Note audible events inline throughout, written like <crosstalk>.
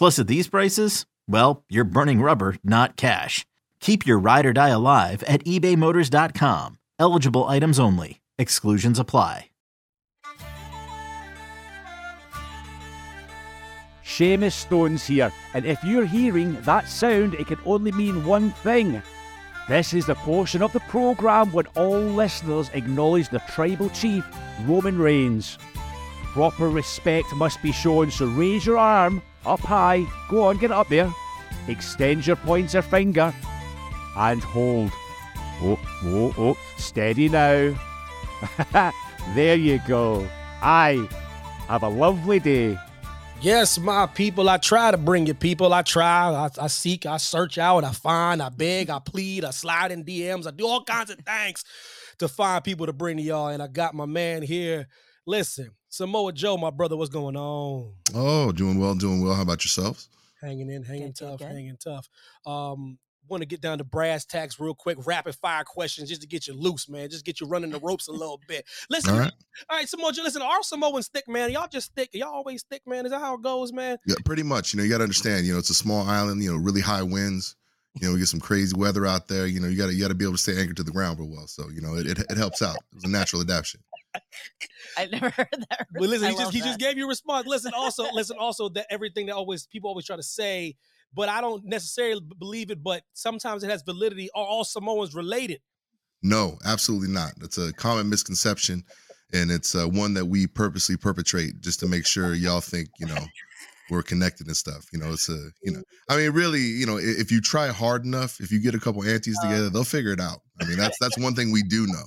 Plus, at these prices, well, you're burning rubber, not cash. Keep your ride or die alive at ebaymotors.com. Eligible items only. Exclusions apply. Seamus Stones here, and if you're hearing that sound, it can only mean one thing. This is the portion of the programme when all listeners acknowledge the tribal chief, Roman Reigns. Proper respect must be shown, so raise your arm up high. Go on, get it up there. Extend your pointer finger and hold. Oh, oh, oh, steady now. <laughs> there you go. I have a lovely day. Yes, my people. I try to bring you people. I try. I, I, seek. I search out. I find. I beg. I plead. I slide in DMs. I do all kinds of things to find people to bring to y'all. And I got my man here. Listen, Samoa Joe, my brother, what's going on? Oh, doing well, doing well. How about yourselves? Hanging in, hanging good, tough, good. hanging tough. Um, want to get down to brass tacks real quick, rapid fire questions just to get you loose, man. Just get you running the ropes a little bit. Listen, all right, all right Samoa, Joe, listen, our Samoans thick, man. Y'all just thick. Y'all always thick, man. Is that how it goes, man? Yeah, pretty much. You know, you got to understand. You know, it's a small island. You know, really high winds. You know, we get some crazy weather out there. You know, you got to you got to be able to stay anchored to the ground real well. So you know, it, it, it helps out. It's a natural adaptation. I never <laughs> heard that. But listen, I he just that. he just gave you a response. Listen, also <laughs> listen, also that everything that always people always try to say but I don't necessarily believe it. But sometimes it has validity. Are all Samoans related? No, absolutely not. It's a common misconception, and it's uh, one that we purposely perpetrate just to make sure y'all think you know we're connected and stuff. You know, it's a you know, I mean, really, you know, if you try hard enough, if you get a couple aunties uh. together, they'll figure it out. I mean, that's that's one thing we do know.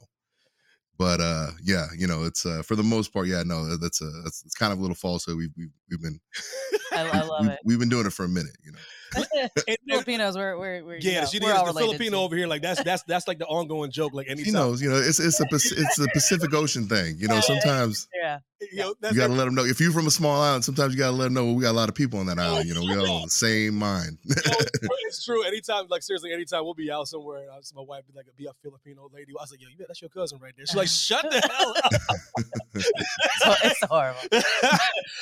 But uh, yeah, you know, it's uh, for the most part, yeah, no, that's a that's it's kind of a little false. So we've we've, we've been, <laughs> I, <laughs> I love we've, it. We've been doing it for a minute, you know. <laughs> Filipinos, we're we're, we're yeah, know, she we're is the Filipino over here. Like that's that's that's like the ongoing joke. Like any he knows, you know, it's it's a it's a Pacific Ocean thing. You know, <laughs> sometimes yeah, you, know, you got to let them know. If you're from a small island, sometimes you got to let them know well, we got a lot of people on that oh, island. You know, we all the same mind. <laughs> it's true. Anytime, like seriously, anytime we'll be out somewhere, and I my wife be like, be a Filipino lady. I was like, yo, you bet that's your cousin right there. She's like, shut the hell up. it's horrible.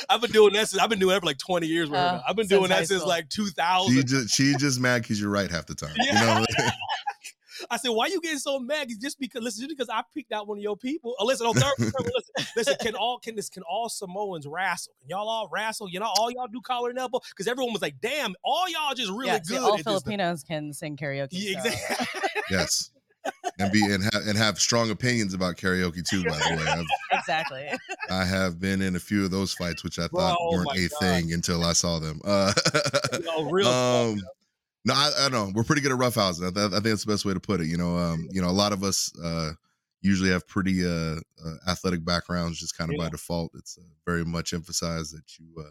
I've been doing that since I've been doing that for like 20 years. Uh, I've been doing that since like 2000. She just, she just mad because you're right half the time. Yeah. You know. <laughs> I said, why are you getting so mad? Just because listen, just because I picked out one of your people. Oh, listen, oh, third, <laughs> third, listen, listen, can all can this can all Samoans wrestle? Can y'all all wrestle? You know, all y'all do collar and elbow? Because everyone was like, damn, all y'all just really yeah, good. all Filipinos can sing karaoke. Yeah, exactly. yes. And be and have and have strong opinions about karaoke too. By the way, I've, <laughs> exactly. I have been in a few of those fights, which I thought Bro, weren't a God. thing until I saw them. Uh, no, real. Um, no, I, I know we're pretty good at roughhousing. I, I, think that's the best way to put it. You know, um, you know, a lot of us uh, usually have pretty uh, uh, athletic backgrounds, just kind of yeah. by default. It's uh, very much emphasized that you uh,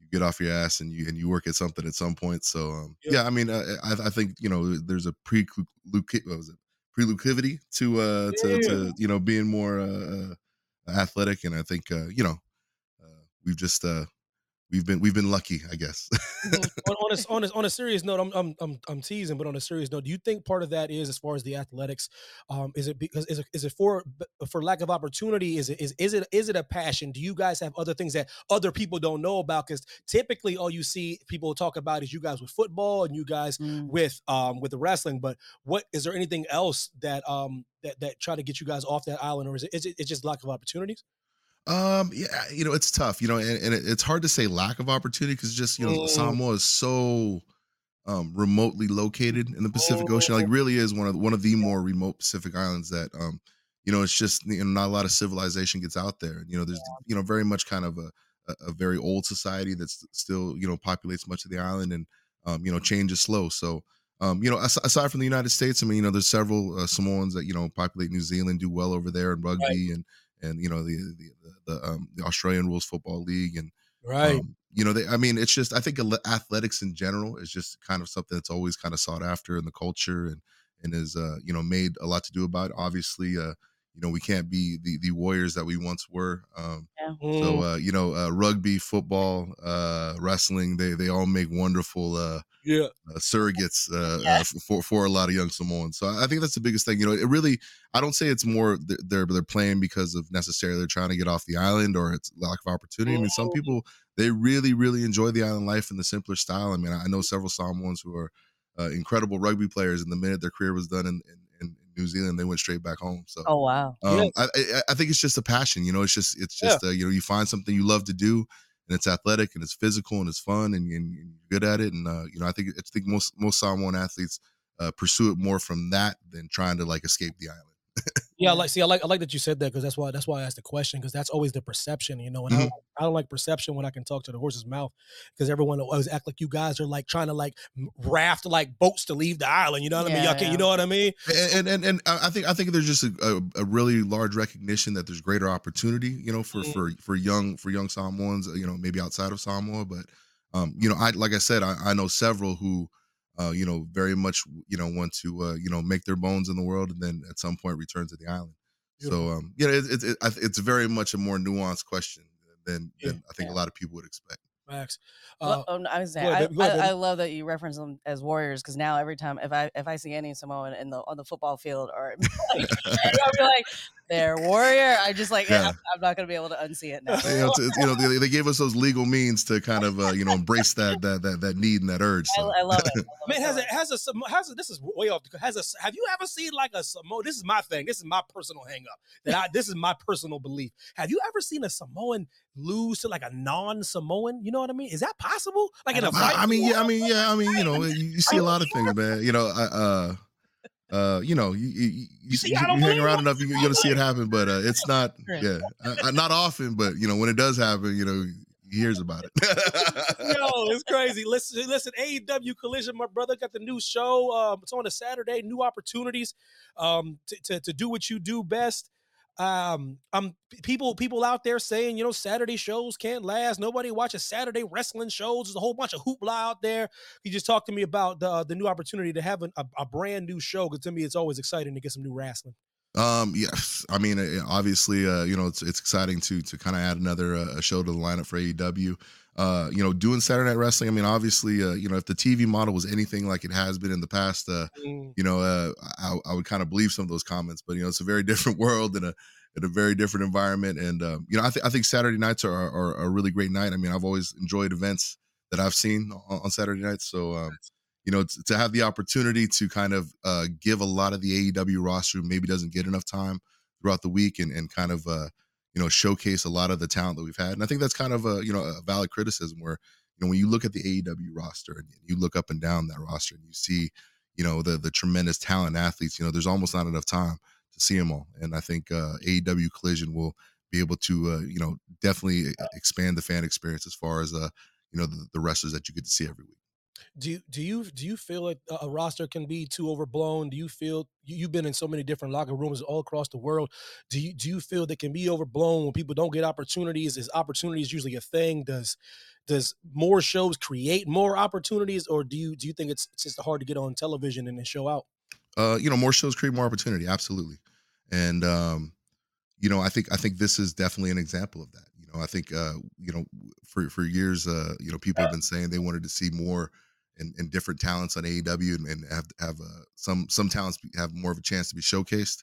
you get off your ass and you and you work at something at some point. So um, yeah. yeah. I mean, uh, I, I, think you know, there's a pre what was it prelucivity to uh to, to you know being more uh, athletic, and I think uh, you know uh, we've just uh we've been we've been lucky, I guess. <laughs> on, on, a, on, a, on a serious note, I'm, I'm I'm I'm teasing, but on a serious note, do you think part of that is as far as the athletics? Um, is it because is it, is it for for lack of opportunity? Is it is is it is it a passion? Do you guys have other things that other people don't know about? Because typically, all you see people talk about is you guys with football and you guys mm. with um with the wrestling. But what is there anything else that um that that try to get you guys off that island, or is it is it it's just lack of opportunities? Um, yeah, you know, it's tough, you know, and, and it's hard to say lack of opportunity because just, you know, mm. Samoa is so um remotely located in the Pacific Ocean. Like really is one of one of the more remote Pacific islands that um, you know, it's just you know, not a lot of civilization gets out there. You know, there's you know, very much kind of a a, a very old society that's still, you know, populates much of the island and um, you know, change is slow. So um, you know, aside from the United States, I mean, you know, there's several uh, Samoans that you know populate New Zealand, do well over there in rugby, right. and and you know the the the, um, the Australian Rules Football League and right. Um, you know, they, I mean, it's just I think athletics in general is just kind of something that's always kind of sought after in the culture and and is uh, you know made a lot to do about. It. Obviously, uh, you know, we can't be the the warriors that we once were. Um, yeah. So mm. uh, you know, uh, rugby, football, uh, wrestling, they they all make wonderful uh, yeah uh, surrogates uh, uh for for a lot of young Samoans. So I think that's the biggest thing. You know, it really I don't say it's more they're they're playing because of necessarily they're trying to get off the island or it's lack of opportunity. I mean, some mm-hmm. people they really really enjoy the island life in the simpler style. I mean, I know several Samoans who are uh, incredible rugby players, and the minute their career was done in, in, in New Zealand, they went straight back home. So, oh wow, um, yeah. I, I, think it's just a passion. You know, it's just it's just yeah. uh, you know you find something you love to do, and it's athletic and it's physical and it's fun and, and you're good at it. And uh, you know, I think I think most most Samoan athletes uh, pursue it more from that than trying to like escape the island. Yeah, like see, I like I like that you said that because that's why that's why I asked the question because that's always the perception, you know. And mm-hmm. I, don't, I don't like perception when I can talk to the horse's mouth because everyone always act like you guys are like trying to like raft like boats to leave the island. You know what yeah, I mean? Y'all yeah. you know what I mean? And and and I think I think there's just a, a, a really large recognition that there's greater opportunity, you know, for mm-hmm. for for young for young Samoans, you know, maybe outside of Samoa, but um, you know, I like I said, I, I know several who uh, you know, very much, you know, want to, uh, you know, make their bones in the world and then at some point return to the island. Beautiful. So, um, you know, it, it, it, it's very much a more nuanced question than, yeah. than I think yeah. a lot of people would expect. Max. Uh, well, oh, I was saying, I, I, I, love that you reference them as warriors because now every time if I if I see any Samoan in the on the football field or like, <laughs> <laughs> I'll be like they're warrior. I just like yeah. I'm, I'm, not gonna be able to unsee it now. you know, it's, you know they, they, gave us those legal means to kind of uh, you know <laughs> embrace that that that that need and that urge. So. I, I, love it. I Man, has a has a has a this is way off. Has a have you ever seen like a Samoan? This is my thing. This is my personal hang up. That I this is my personal belief. Have you ever seen a Samoan lose to like a non-Samoan? You know what I mean? Is that possible? Like in a fight? I, I mean, yeah, I mean, yeah, I mean, you know, you, you see a lot of things, man. You know, uh, uh, you know, you you, you, you, you hang around enough, you're gonna see it happen. But uh, it's not, yeah, uh, not often. But you know, when it does happen, you know, he hears about it. <laughs> Yo, <laughs> it's crazy. Listen, listen. AEW Collision, my brother got the new show. Um, it's on a Saturday. New opportunities um, to, to to do what you do best um um people people out there saying you know saturday shows can't last. Nobody watches saturday wrestling shows. There's a whole bunch of hoopla out there. You just talked to me about the the new opportunity to have a, a brand new show because to me it's always exciting to get some new wrestling um yes i mean obviously uh you know it's it's exciting to to kind of add another uh, show to the lineup for aew uh, you know, doing Saturday Night Wrestling. I mean, obviously, uh, you know, if the TV model was anything like it has been in the past, uh, mm. you know, uh, I, I, would kind of believe some of those comments. But you know, it's a very <laughs> different world and a in a very different environment. And um, you know, I, th- I think Saturday nights are, are, are, a really great night. I mean, I've always enjoyed events that I've seen on, on Saturday nights. So um, you know, to have the opportunity to kind of uh, give a lot of the AEW roster maybe doesn't get enough time throughout the week and and kind of uh, you know showcase a lot of the talent that we've had. And I think that's kind of a you know a valid criticism where you know when you look at the AEW roster and you look up and down that roster and you see you know the the tremendous talent athletes, you know, there's almost not enough time to see them all. And I think uh, AEW Collision will be able to, uh, you know, definitely expand the fan experience as far as, uh, you know, the, the wrestlers that you get to see every week. Do do you do you feel like a roster can be too overblown? Do you feel you, have been in so many different locker rooms all across the world? Do you do you feel they can be overblown when people don't get opportunities? Is opportunities usually a thing? Does does more shows create more opportunities, or do you do you think it's, it's just hard to get on television and then show out? uh, you know, more shows create more opportunity. Absolutely. And, um, you know, I think, I think this is definitely an example of that. You know, I think uh, you know for for years, uh, you know, people have been saying they wanted to see more and, and different talents on AEW and, and have have uh, some some talents have more of a chance to be showcased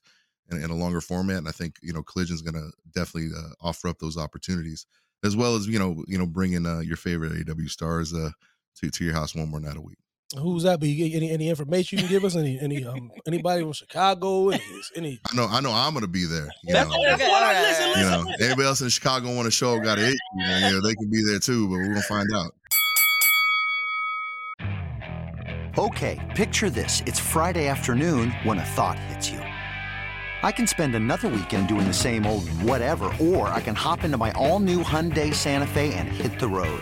in, in a longer format. And I think you know Collision is going to definitely uh, offer up those opportunities as well as you know you know bringing uh, your favorite AEW stars uh, to to your house one more night a week. Who's that? But you any any information you can give us? Any any um anybody from Chicago? Any, any? I know I know I'm gonna be there. You know, you know anybody else in Chicago want to show got it. You know, they can be there too, but we're gonna find out. Okay, picture this: it's Friday afternoon when a thought hits you. I can spend another weekend doing the same old whatever, or I can hop into my all-new Hyundai Santa Fe and hit the road.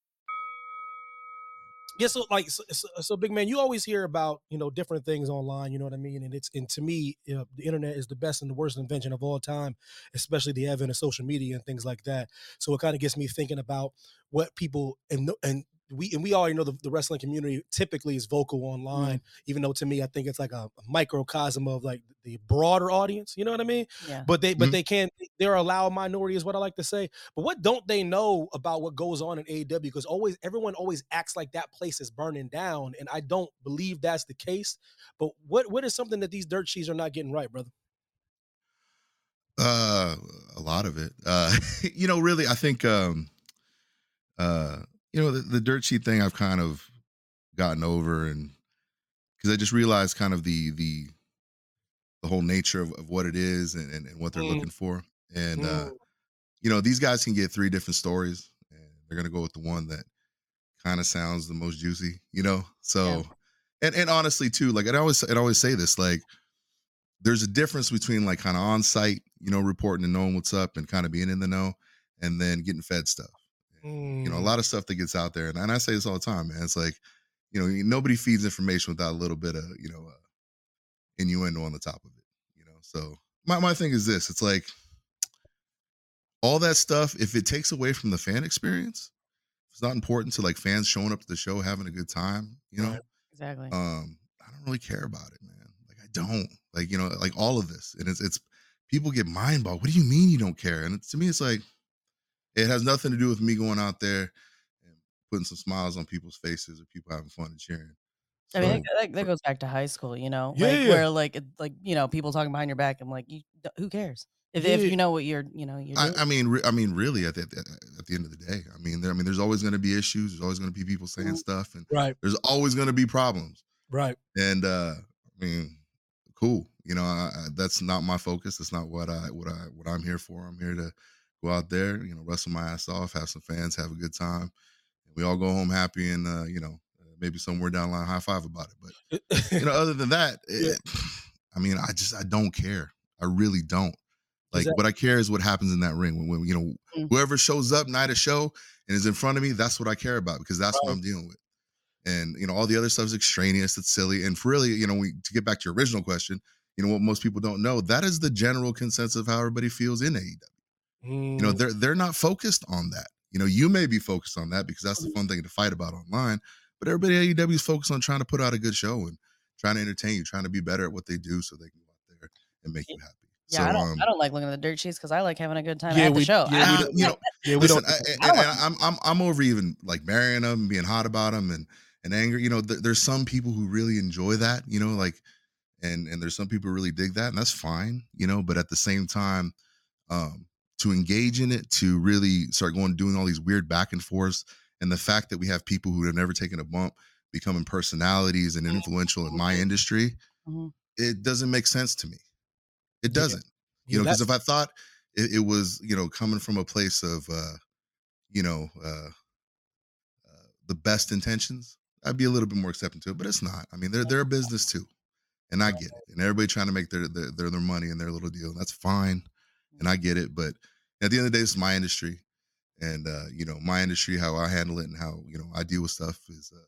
Yeah, so like so, so, big man, you always hear about you know different things online. You know what I mean? And it's and to me, you know, the internet is the best and the worst invention of all time, especially the advent of social media and things like that. So it kind of gets me thinking about what people and and we and we already know the, the wrestling community typically is vocal online, mm. even though to me I think it's like a, a, microcosm of like the broader audience. You know what I mean? Yeah. But they but mm-hmm. they can't they're a loud minority is what I like to say. But what don't they know about what goes on in AEW? Because always everyone always acts like that place is burning down, and I don't believe that's the case. But what what is something that these dirt sheets are not getting right, brother? Uh, a lot of it. Uh, <laughs> you know, really, I think um, uh you know the, the dirt sheet thing I've kind of gotten over and because I just realized kind of the the the whole nature of, of what it is and, and, and what they're mm. looking for. And uh, mm. you know, these guys can get three different stories and they're gonna go with the one that kind of sounds the most juicy, you know? So yeah. and and honestly too, like I always I always say this, like there's a difference between like kind of on site, you know, reporting and knowing what's up and kind of being in the know and then getting fed stuff. Mm. You know, a mm. lot of stuff that gets out there, and, and I say this all the time, man. It's like, you know, nobody feeds information without a little bit of, you know, uh, innuendo on the top of it. You know, so my my thing is this: it's like all that stuff. If it takes away from the fan experience, it's not important to like fans showing up to the show having a good time. You know, exactly. Um, I don't really care about it, man. Like I don't like you know like all of this, and it's it's people get mind boggled. What do you mean you don't care? And to me, it's like it has nothing to do with me going out there and putting some smiles on people's faces or people having fun and cheering. So, I mean, that, that, goes back to high school, you know, yeah, like yeah. where like like you know people talking behind your back. I'm like, you, who cares if, yeah. if you know what you're, you know, you're. I, I, mean, re- I mean, really, at the, at the end of the day, I mean, there, I mean, there's always going to be issues. There's always going to be people saying stuff, and right. There's always going to be problems, right? And uh I mean, cool. You know, I, I, that's not my focus. That's not what I what I what I'm here for. I'm here to go out there, you know, wrestle my ass off, have some fans, have a good time, and we all go home happy and uh, you know, uh, maybe somewhere down the line high five about it. But you know, <laughs> other than that, it, I mean, I just I don't care. I really don't. Like what I care is what happens in that ring when, when you know mm-hmm. whoever shows up night of show and is in front of me. That's what I care about because that's right. what I'm dealing with. And you know, all the other stuff is extraneous. It's silly. And for really, you know, we to get back to your original question, you know, what most people don't know, that is the general consensus of how everybody feels in AEW. Mm. You know, mm. they're they're not focused on that. You know, you may be focused on that because that's the mm-hmm. fun thing to fight about online. But everybody at AEW is focused on trying to put out a good show and trying to entertain you, trying to be better at what they do so they can go out there and make you happy. Yeah, so, I don't. Um, I don't like looking at the dirt sheets because I like having a good time yeah, at we, the show. Yeah, we, <laughs> you know, yeah, we listen, don't. I, and, and I'm I'm I'm over even like marrying them, and being hot about them, and and angry. You know, th- there's some people who really enjoy that. You know, like, and and there's some people who really dig that, and that's fine. You know, but at the same time, um, to engage in it, to really start going doing all these weird back and forths, and the fact that we have people who have never taken a bump becoming personalities and influential in my industry, mm-hmm. it doesn't make sense to me. It doesn't. Yeah. You know, because if I thought it, it, was, you know, coming from a place of, uh, you know, uh, uh, the best intentions, I'd be a little bit more accepting to it. But it's not. I mean, they're they're a <laughs> business too, and I get it. And everybody trying to make their their their, their money and their little deal. That's fine, and I get it. But at the end of the day, it's my industry, and uh, you know, my industry, how I handle it, and how you know I deal with stuff is uh,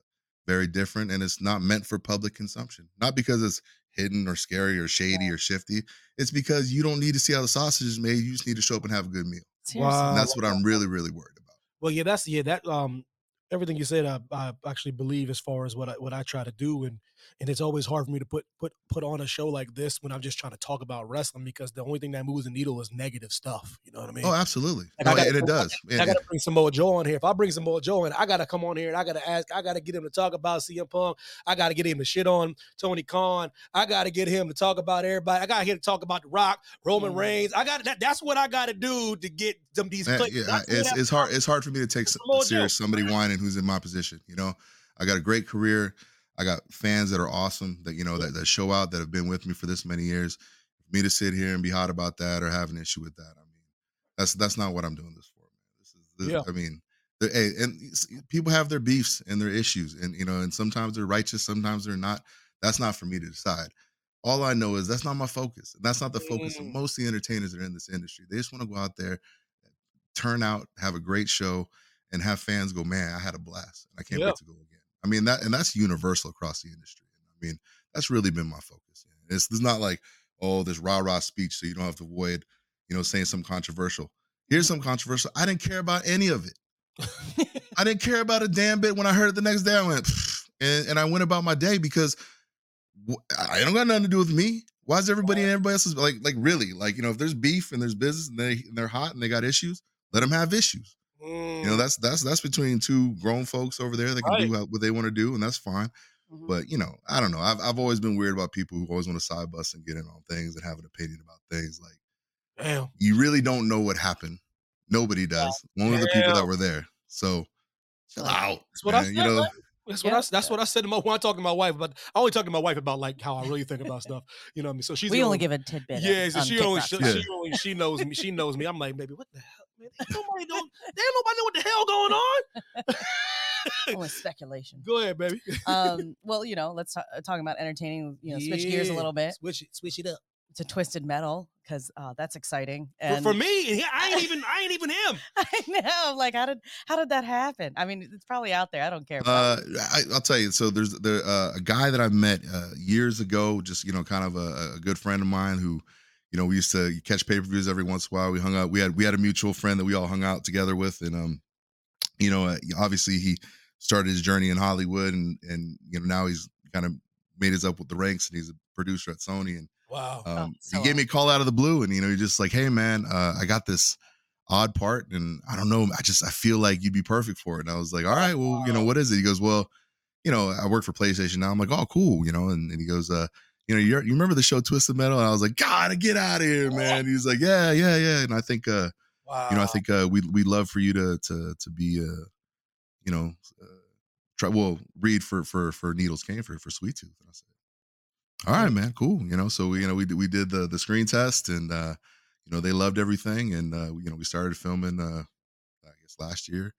very different, and it's not meant for public consumption. Not because it's hidden or scary or shady or shifty. It's because you don't need to see how the sausage is made. You just need to show up and have a good meal. Wow. And that's what I'm <laughs> really, really worried about. Well, yeah, that's yeah, that um everything you said, I, I actually believe as far as what I what I try to do, and and it's always hard for me to put put put on a show like this when I'm just trying to talk about wrestling because the only thing that moves the needle is negative stuff. You know what I mean? Oh, absolutely. Like no, gotta, and it does. I, I got to bring Samoa Joe on here. If I bring Samoa Joe in, I got to come on here and I got to ask. I got to get him to talk about CM Punk. I got to get him to shit on Tony Khan. I got to get him to talk about everybody. I got him to talk about The Rock, Roman mm. Reigns. I got that. That's what I got to do to get them these. Man, yeah, it's, it's hard. It's hard for me to take serious somebody whining who's in my position. You know, I got a great career. I got fans that are awesome that you know that, that show out that have been with me for this many years. For me to sit here and be hot about that or have an issue with that, I mean, that's that's not what I'm doing this for, man. This is, this, yeah. I mean, hey, and people have their beefs and their issues, and you know, and sometimes they're righteous, sometimes they're not. That's not for me to decide. All I know is that's not my focus, and that's not the focus of mm. most of the entertainers that are in this industry. They just want to go out there, turn out, have a great show, and have fans go, "Man, I had a blast, and I can't wait to go again." I mean that, and that's universal across the industry. I mean, that's really been my focus. It's, it's not like, oh, this rah rah speech, so you don't have to avoid, you know, saying some controversial. Here's some controversial. I didn't care about any of it. <laughs> I didn't care about a damn bit. When I heard it the next day, I went, and, and I went about my day because I don't got nothing to do with me. Why is everybody and everybody else is like, like really, like you know, if there's beef and there's business and they and they're hot and they got issues, let them have issues. Mm. You know, that's that's that's between two grown folks over there that can right. do what they want to do, and that's fine. Mm-hmm. But you know, I don't know. I've I've always been weird about people who always want to side bus and get in on things and have an opinion about things. Like, damn, you really don't know what happened. Nobody does. Yeah. One of the people that were there. So chill out. That's what man. I said, you know. That's what I that's what I said to my when I talk to my wife but I only talk to my wife about like how I really think about stuff. You know what I mean? So she's we only, give a tidbit. Yeah, so she only she, yeah. she only she knows me. She knows me. I'm like, baby, what the hell? Man. nobody don't. Damn, nobody know what the hell going on. Only speculation. Go ahead, baby. um, <laughs> well, you know, let's talk, uh, talk about entertaining. You know, yeah. switch gears a little bit. Switch it, switch it up to Twisted Metal because uh, that's exciting. And for, for, me, I ain't even <laughs> I ain't even him. <laughs> I know. Like, how did how did that happen? I mean, it's probably out there. I don't care. Uh, I, will tell you. So there's the uh, a guy that I met uh, years ago, just you know, kind of a, a good friend of mine who you know, we used to catch pay per views every once in a while. We hung out. We had we had a mutual friend that we all hung out together with, and um, you know, uh, obviously he started his journey in Hollywood, and and you know now he's kind of made his up with the ranks, and he's a producer at Sony. And wow, um, oh, so he gave me a call out of the blue, and you know, he's just like, hey man, uh, I got this odd part, and I don't know, I just I feel like you'd be perfect for it. And I was like, all right, well, wow. you know, what is it? He goes, well, you know, I work for PlayStation now. I'm like, oh, cool, you know, and, and he goes, uh you know, you you remember the show Twisted Metal? And I was like, gotta get out of here, man. He's like, yeah, yeah, yeah. And I think, uh, wow. you know, I think uh, we we love for you to to to be, uh, you know, uh, try well read for for for Needles Kane for for Sweet Tooth. And I said, all right, man, cool. You know, so we you know we we did the the screen test and uh, you know they loved everything and uh, you know we started filming uh, I guess last year.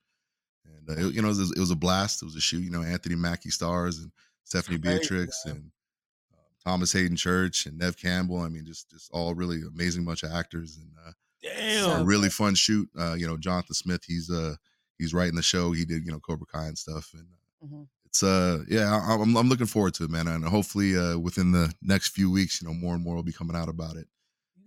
And uh, it, you know, it was, it was a blast. It was a shoot. You know, Anthony Mackie stars and Stephanie Beatriz and Thomas Hayden Church and Neve Campbell. I mean, just just all really amazing bunch of actors and uh, damn, a really fun shoot. Uh, you know, Jonathan Smith, he's uh he's writing the show. He did you know Cobra Kai and stuff, and uh, mm-hmm. it's uh yeah, I, am I'm looking forward to it, man, and hopefully uh within the next few weeks, you know, more and more will be coming out about it.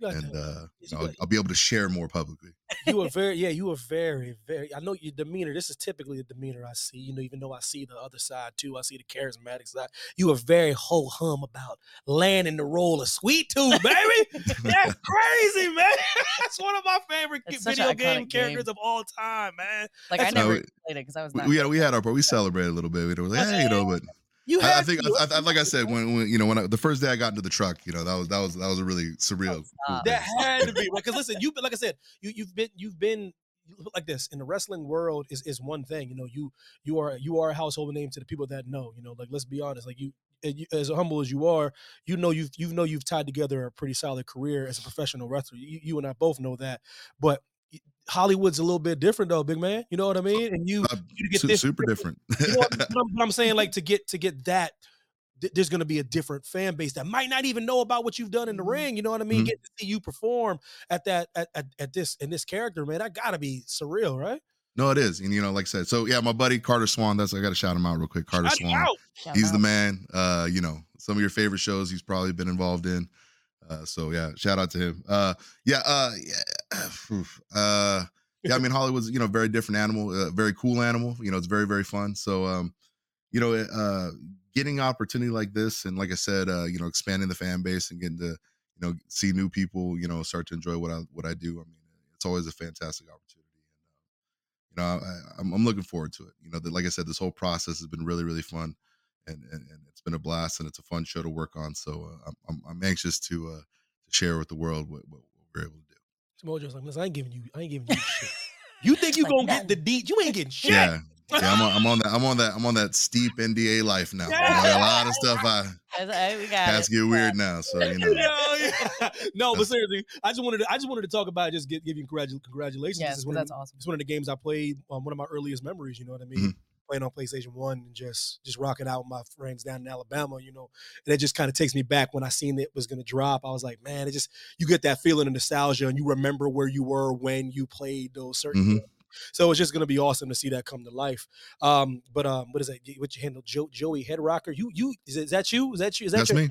And uh, you know, I'll, I'll, be able to share more publicly. you were <laughs> very, yeah, you were very, very. I know your demeanor. This is typically the demeanor I see. You know, even though I see the other side too, I see the charismatic side. You were very ho hum about landing the role of Sweet Tooth, baby. <laughs> That's crazy, man. <laughs> That's one of my favorite it's video game characters game. of all time, man. Like That's I never played it because I was not. We had we had our we celebrated a little bit. We were like, hey, you know, but you I, I think, I, I, like I said, when, when you know, when I, the first day I got into the truck, you know, that was that was that was a really surreal. Oh, that had to be because listen, you've been like I said, you you've been you've been like this in the wrestling world is is one thing. You know, you you are you are a household name to the people that know. You know, like let's be honest, like you as humble as you are, you know you've you know you've tied together a pretty solid career as a professional wrestler. You, you and I both know that. But Hollywood's a little bit different though, big man. You know what I mean? And you, uh, you get this super different. you know what, what, I'm, saying? <laughs> Like to get to get that, th- there's going to be a different fan base that might not even know about what you've done in the mm-hmm. ring. You know what I mean? Mm-hmm. Get to see you perform at that at, at, at this in this character, man. That got to be surreal, right? No, it is, and you know, like I said, so yeah, my buddy Carter Swan. That's I got to shout him out real quick. Carter shout Swan, he's the man. Uh, you know, some of your favorite shows he's probably been involved in. Uh, so yeah, shout out to him. Uh, yeah, uh, yeah, <clears throat> uh, yeah. I mean, Hollywood's you know very different animal, uh, very cool animal. You know, it's very very fun. So um, you know, uh, getting opportunity like this, and like I said, uh, you know, expanding the fan base and getting to you know see new people, you know, start to enjoy what I what I do. I mean, it's always a fantastic opportunity, and uh, you know, I, I'm, I'm looking forward to it. You know, that like I said, this whole process has been really really fun and, and, and it's been a blast and it's a fun show to work on. So uh, I'm, I'm anxious to uh, to share with the world what, what, we're able to. Mojo's like, listen, I ain't giving you, I ain't giving you shit. <laughs> You think you gonna get the deed? You ain't getting shit. Yeah. Yeah, I'm on, I'm on that. I'm on that. I'm on that steep NDA life now. Yeah. A <laughs> lot of stuff I has to get weird now. So you know. <laughs> yeah. No, but seriously, I just wanted to. I just wanted to talk about it, just give, give you congratulations. Yes, that's awesome. It's one of the games I played. Um, one of my earliest memories. You know what I mean? Mm-hmm playing on PlayStation One and just just rocking out with my friends down in Alabama, you know. And it just kind of takes me back when I seen it was gonna drop. I was like, man, it just you get that feeling of nostalgia and you remember where you were when you played those certain mm-hmm. So it's just gonna be awesome to see that come to life. Um, but um, what is that? What you handle, Joe, Joey Head Rocker? You you is, is that you? Is that you? Is that That's your me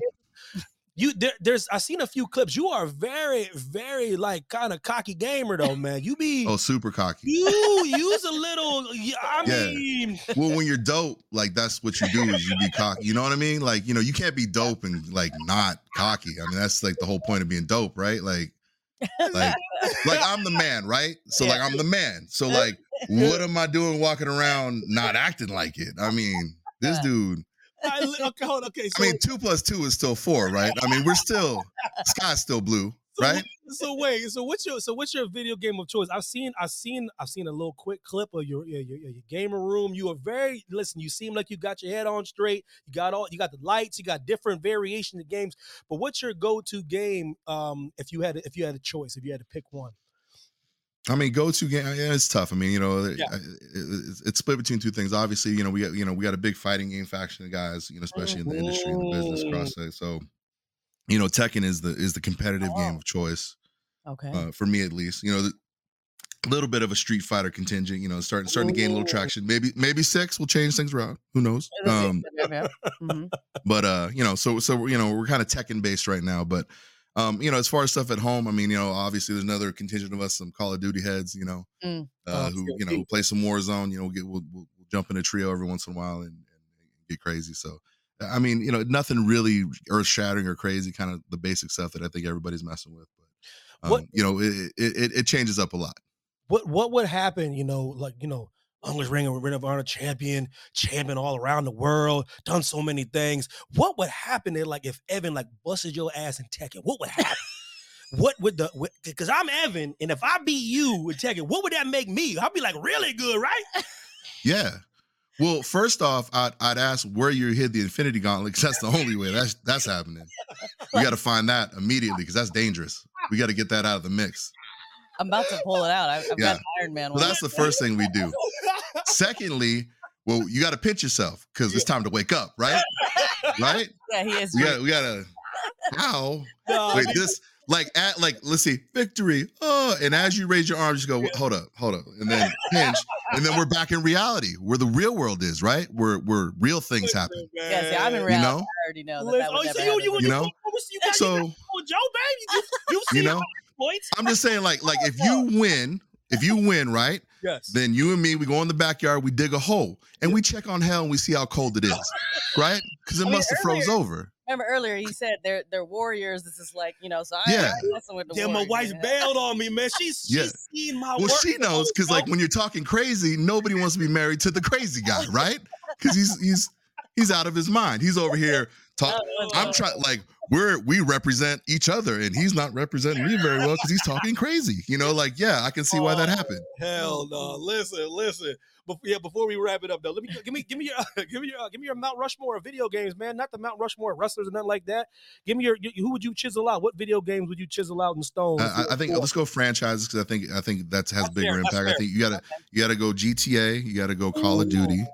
you there, there's I seen a few clips. You are very, very like kind of cocky gamer though, man. You be oh super cocky. You use a little. I yeah. mean, well, when you're dope, like that's what you do is you be cocky. You know what I mean? Like you know you can't be dope and like not cocky. I mean that's like the whole point of being dope, right? Like. <laughs> Like, like I'm the man, right? So like I'm the man. So like, what am I doing walking around not acting like it? I mean, this <laughs> dude I, okay, hold on. Okay, so, I mean, two plus two is still four, right? I mean, we're still sky's still blue, so, right? So wait, so what's your so what's your video game of choice? I've seen I've seen I've seen a little quick clip of your your, your, your gamer room. You are very listen. You seem like you got your head on straight. You got all you got the lights. You got different variations of games. But what's your go to game? Um, if you had if you had a choice, if you had to pick one. I mean, go to game. Yeah, it's tough. I mean, you know, yeah. it's, it's split between two things. Obviously, you know, we got you know we got a big fighting game faction of guys, you know, especially in the industry and the business cross. So, you know, Tekken is the is the competitive oh. game of choice. Okay. Uh, for me, at least, you know, a little bit of a Street Fighter contingent. You know, starting starting to gain a little traction. Maybe maybe six will change things around. Who knows? Um, mm-hmm. <laughs> But uh, you know, so so you know, we're kind of Tekken based right now, but um, you know, as far as stuff at home, I mean, you know, obviously there's another contingent of us, some Call of Duty heads, you know, mm. uh, oh, who you know who play some Warzone. You know, we'll get we'll, we'll, jump in a trio every once in a while and, and get crazy. So, I mean, you know, nothing really earth shattering or crazy, kind of the basic stuff that I think everybody's messing with. But um, what you know, it, it it changes up a lot. What what would happen? You know, like you know, English Ring of Ring of Honor champion, champion all around the world, done so many things. What would happen there, like if Evan like busted your ass in Tekken? What would happen? <laughs> what would the because I'm Evan, and if I beat you in Tekken, what would that make me? I'd be like really good, right? Yeah. Well, first off, I'd, I'd ask where you hid the Infinity Gauntlet because that's the only way that's that's happening. We got to find that immediately because that's dangerous. We got to get that out of the mix. I'm about to pull it out. I've, I've yeah. got Iron Man. Well, that's the first thing we do. Secondly, well, you got to pinch yourself because it's time to wake up, right? Right? Yeah, he is. We got we got to. How? No, Wait, this like at like let's see victory oh and as you raise your arms you go hold up hold up and then pinch and then we're back in reality where the real world is right where where real things happen yeah see, i'm in reality you know? i already know that, that would oh, so you, you, you, know so joe baby you, you know I'm just saying, like, like oh, if you win, If you win, right? Yes. Then you and me, we go in the backyard, we dig a hole, and we check on hell and we see how cold it is, <laughs> right? Because it oh, I mean, must have froze over. Remember earlier he said they're they're warriors. This is like you know, so I yeah. messing with the yeah. Warriors, my wife's bailed on me, man. She's <laughs> yeah. she's seen my. Well, she knows because like when you're talking crazy, nobody wants to be married to the crazy guy, right? Because he's he's he's out of his mind. He's over here talking. I'm trying like we're we represent each other, and he's not representing me very well because he's talking crazy. You know, like yeah, I can see why that happened. Oh, hell no! Listen, listen. But yeah, before we wrap it up though, let me give me give me your <laughs> give me your give me your Mount Rushmore of video games, man. Not the Mount Rushmore wrestlers and nothing like that. Give me your, who would you chisel out? What video games would you chisel out in stone? I, I think let's go franchises because I think I think that has that's bigger fair, impact. I think you gotta you gotta go GTA, you gotta go Call Ooh. of Duty.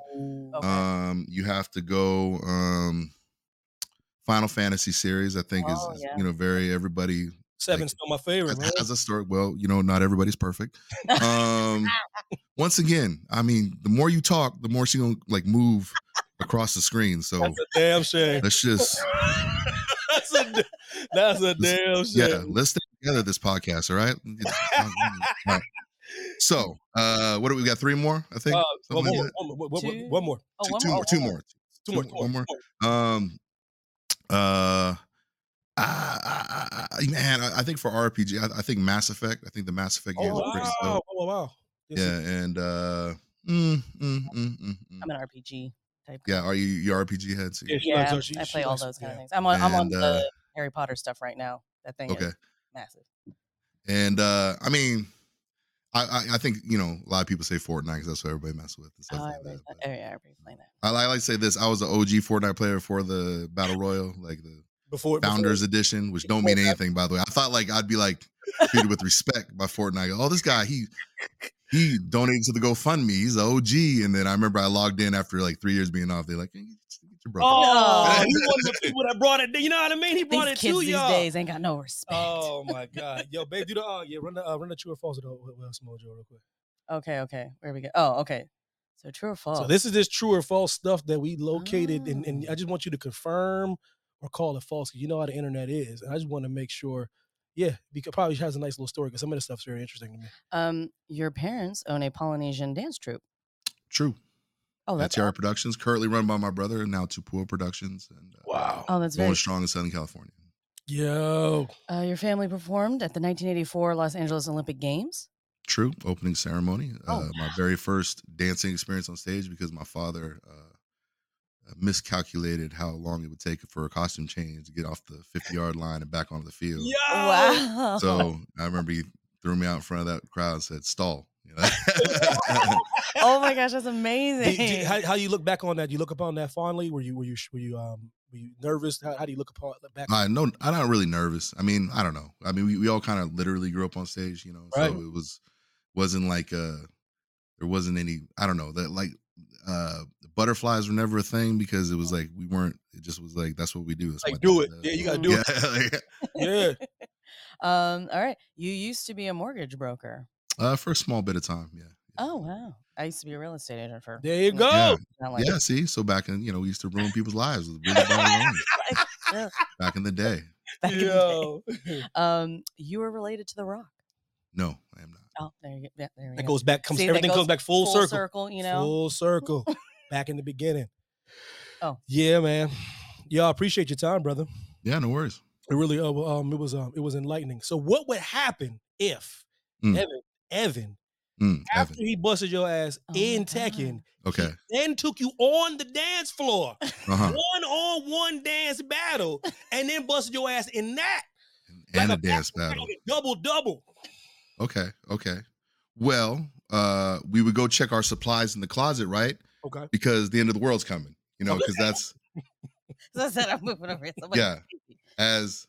Okay. Um, you have to go um Final Fantasy series. I think oh, is, yeah. you know very everybody Seven's like, still my favorite. As, as, a story, well, you know, not everybody's perfect. Um, <laughs> once again, I mean, the more you talk, the more she gonna like move across the screen. So that's a damn shame. Let's just. <laughs> that's a that's a damn shame. Yeah, let's stay together this podcast. All right. all right. <laughs> So, uh, what do we got? Three more, I think. Uh, one, more, one, more, one, more, one more. Oh, two, two more. Two more. Two more. One more. Um. Uh. Uh, man, I, I, think for RPG, I, I, think Mass Effect. I think the Mass Effect games oh, are pretty wow. Oh, wow. Yes, yeah, and uh, mm, mm, mm, mm, mm. I'm an RPG type. Yeah, are you you RPG heads? Yeah, yeah she, I play all those kind of things. I'm on, and, I'm on the uh, Harry Potter stuff right now. That thing okay. is massive. And uh, I mean, I, I, think you know a lot of people say Fortnite because that's what everybody messes with and oh, stuff oh, like that. Oh, yeah, everybody playing that. I, I like to say this: I was an OG Fortnite player for the Battle Royale, like the before Founders before, Edition, which don't mean anything by the way. I thought like I'd be like treated with respect by Fortnite. Oh, this guy he he donated to the GoFundMe. He's an OG, and then I remember I logged in after like three years being off. They're like, hey, your brother. Oh, he one of the people that brought it. You know what I mean? He brought these it kids to these y'all. days ain't got no respect. Oh my <laughs> god, yo, babe, do the uh, yeah, run the uh, run the true or false with, with, with Mojo real quick. Okay, okay, where we go? Oh, okay. So true or false? So this is this true or false stuff that we located, oh. and, and I just want you to confirm or call it false because you know how the internet is. And I just want to make sure, yeah, because probably has a nice little story because some of the stuff's very interesting to me. Um, your parents own a Polynesian dance troupe. True. Oh, that's Tiara Productions, currently run by my brother, and now Tupua Productions. And uh, wow, oh, that's very strong in Southern California. Yo, uh, your family performed at the 1984 Los Angeles Olympic Games. True, opening ceremony. Oh, uh, my very first dancing experience on stage because my father uh, miscalculated how long it would take for a costume change to get off the 50 yard line and back onto the field. Yeah. Wow. So <laughs> I remember he threw me out in front of that crowd and said, stall. You know? <laughs> oh my gosh, that's amazing. Do, do, how, how you look back on that? Do you look upon that fondly? Were you were you were you um were you nervous? How, how do you look upon look back? I no, I'm not really nervous. I mean, I don't know. I mean, we, we all kind of literally grew up on stage, you know. Right. So it was wasn't like uh there wasn't any I don't know that like uh butterflies were never a thing because it was like we weren't it just was like that's what we do it's like do it yeah you gotta do yeah. it yeah <laughs> <laughs> um all right you used to be a mortgage broker uh for a small bit of time yeah, yeah. oh wow i used to be a real estate agent for there you go yeah, like yeah see so back in you know we used to ruin people's lives with really bad <laughs> loans back in the day <laughs> back Yo. In the day. <laughs> um you were related to the rock no i am not Oh, there you go. Yeah, there that go. goes back. Comes See, everything goes, comes back full, full circle. circle. You know, full circle. back in the beginning. Oh, yeah, man. Yeah, I appreciate your time, brother. Yeah, no worries. It really, uh, um, it was, um, it was enlightening. So, what would happen if mm. Evan, Evan, mm, after Evan. he busted your ass oh in Tekken, okay, then took you on the dance floor, uh-huh. one on one dance battle, and then busted your ass in that, and, like a, a dance battle, double double. Okay, okay. Well, uh, we would go check our supplies in the closet, right? Okay. Because the end of the world's coming, you know, because that's. <laughs> so I said I'm moving over. yeah. <laughs> As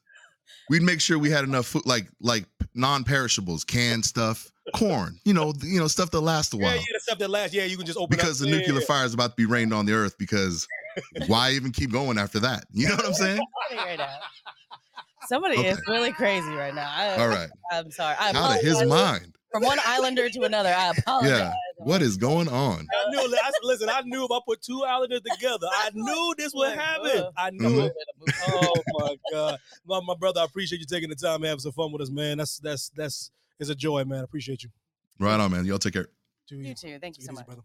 we'd make sure we had enough food, like like non-perishables, canned stuff, corn, you know, you know, stuff that lasts a while. Yeah, yeah, the stuff that lasts. Yeah, you can just open because up. the yeah, nuclear yeah. fire is about to be rained on the earth. Because why even keep going after that? You know what I'm saying? <laughs> Somebody okay. is really crazy right now. I, All right. I'm sorry. I Out of his mind. From one islander to another. I apologize. Yeah. What is going on? I knew. I, listen, I knew if I put two islanders together, I knew this would happen. I knew mm-hmm. it. Oh my god, my, my brother, I appreciate you taking the time and having some fun with us, man. That's that's that's it's a joy, man. I appreciate you. Right on, man. Y'all take care. You too. Thank you so much. Brother.